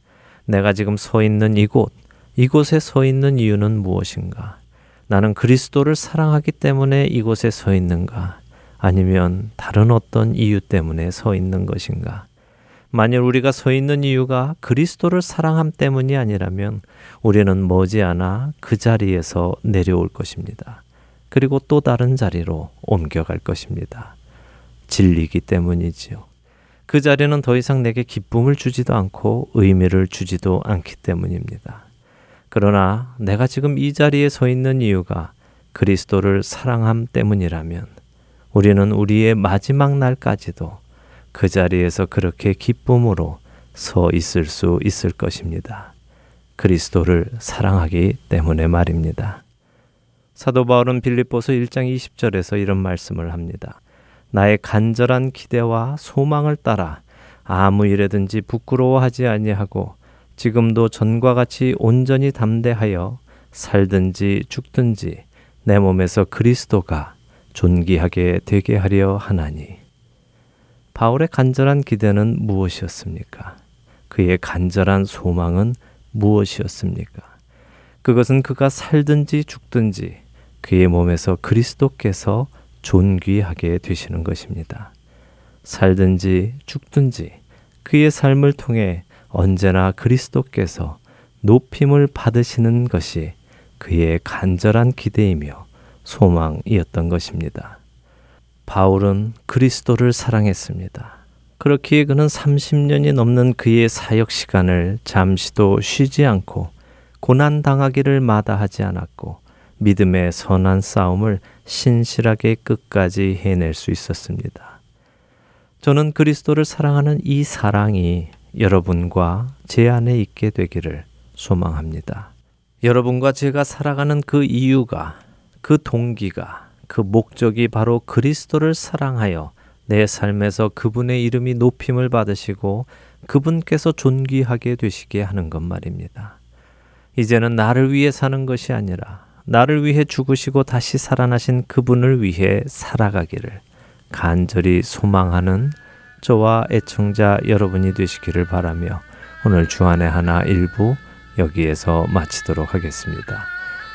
S1: 내가 지금 서 있는 이곳, 이곳에 서 있는 이유는 무엇인가? 나는 그리스도를 사랑하기 때문에 이곳에 서 있는가? 아니면 다른 어떤 이유 때문에 서 있는 것인가? 만일 우리가 서 있는 이유가 그리스도를 사랑함 때문이 아니라면 우리는 머지않아 그 자리에서 내려올 것입니다. 그리고 또 다른 자리로 옮겨갈 것입니다. 진리기 때문이지요. 그 자리는 더 이상 내게 기쁨을 주지도 않고 의미를 주지도 않기 때문입니다. 그러나 내가 지금 이 자리에 서 있는 이유가 그리스도를 사랑함 때문이라면 우리는 우리의 마지막 날까지도 그 자리에서 그렇게 기쁨으로 서 있을 수 있을 것입니다. 그리스도를 사랑하기 때문에 말입니다. 사도 바울은 빌립보서 1장 20절에서 이런 말씀을 합니다. 나의 간절한 기대와 소망을 따라 아무 일에든지 부끄러워하지 아니하고 지금도 전과 같이 온전히 담대하여 살든지 죽든지 내 몸에서 그리스도가 존귀하게 되게 하려 하나니 바울의 간절한 기대는 무엇이었습니까? 그의 간절한 소망은 무엇이었습니까? 그것은 그가 살든지 죽든지 그의 몸에서 그리스도께서 존귀하게 되시는 것입니다. 살든지 죽든지 그의 삶을 통해 언제나 그리스도께서 높임을 받으시는 것이 그의 간절한 기대이며 소망이었던 것입니다. 바울은 그리스도를 사랑했습니다. 그렇기에 그는 30년이 넘는 그의 사역 시간을 잠시도 쉬지 않고 고난 당하기를 마다하지 않았고 믿음의 선한 싸움을 신실하게 끝까지 해낼 수 있었습니다. 저는 그리스도를 사랑하는 이 사랑이 여러분과 제 안에 있게 되기를
S2: 소망합니다. 여러분과 제가 살아가는 그 이유가, 그 동기가, 그 목적이 바로 그리스도를 사랑하여 내 삶에서 그분의 이름이 높임을 받으시고 그분께서 존귀하게 되시게 하는 것 말입니다. 이제는 나를 위해 사는 것이 아니라 나를 위해 죽으시고 다시 살아나신 그분을 위해 살아가기를 간절히 소망하는 저와 애청자 여러분이 되시기를 바라며 오늘 주안의 하나 일부 여기에서 마치도록 하겠습니다.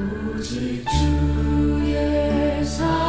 S7: 오직 주의 사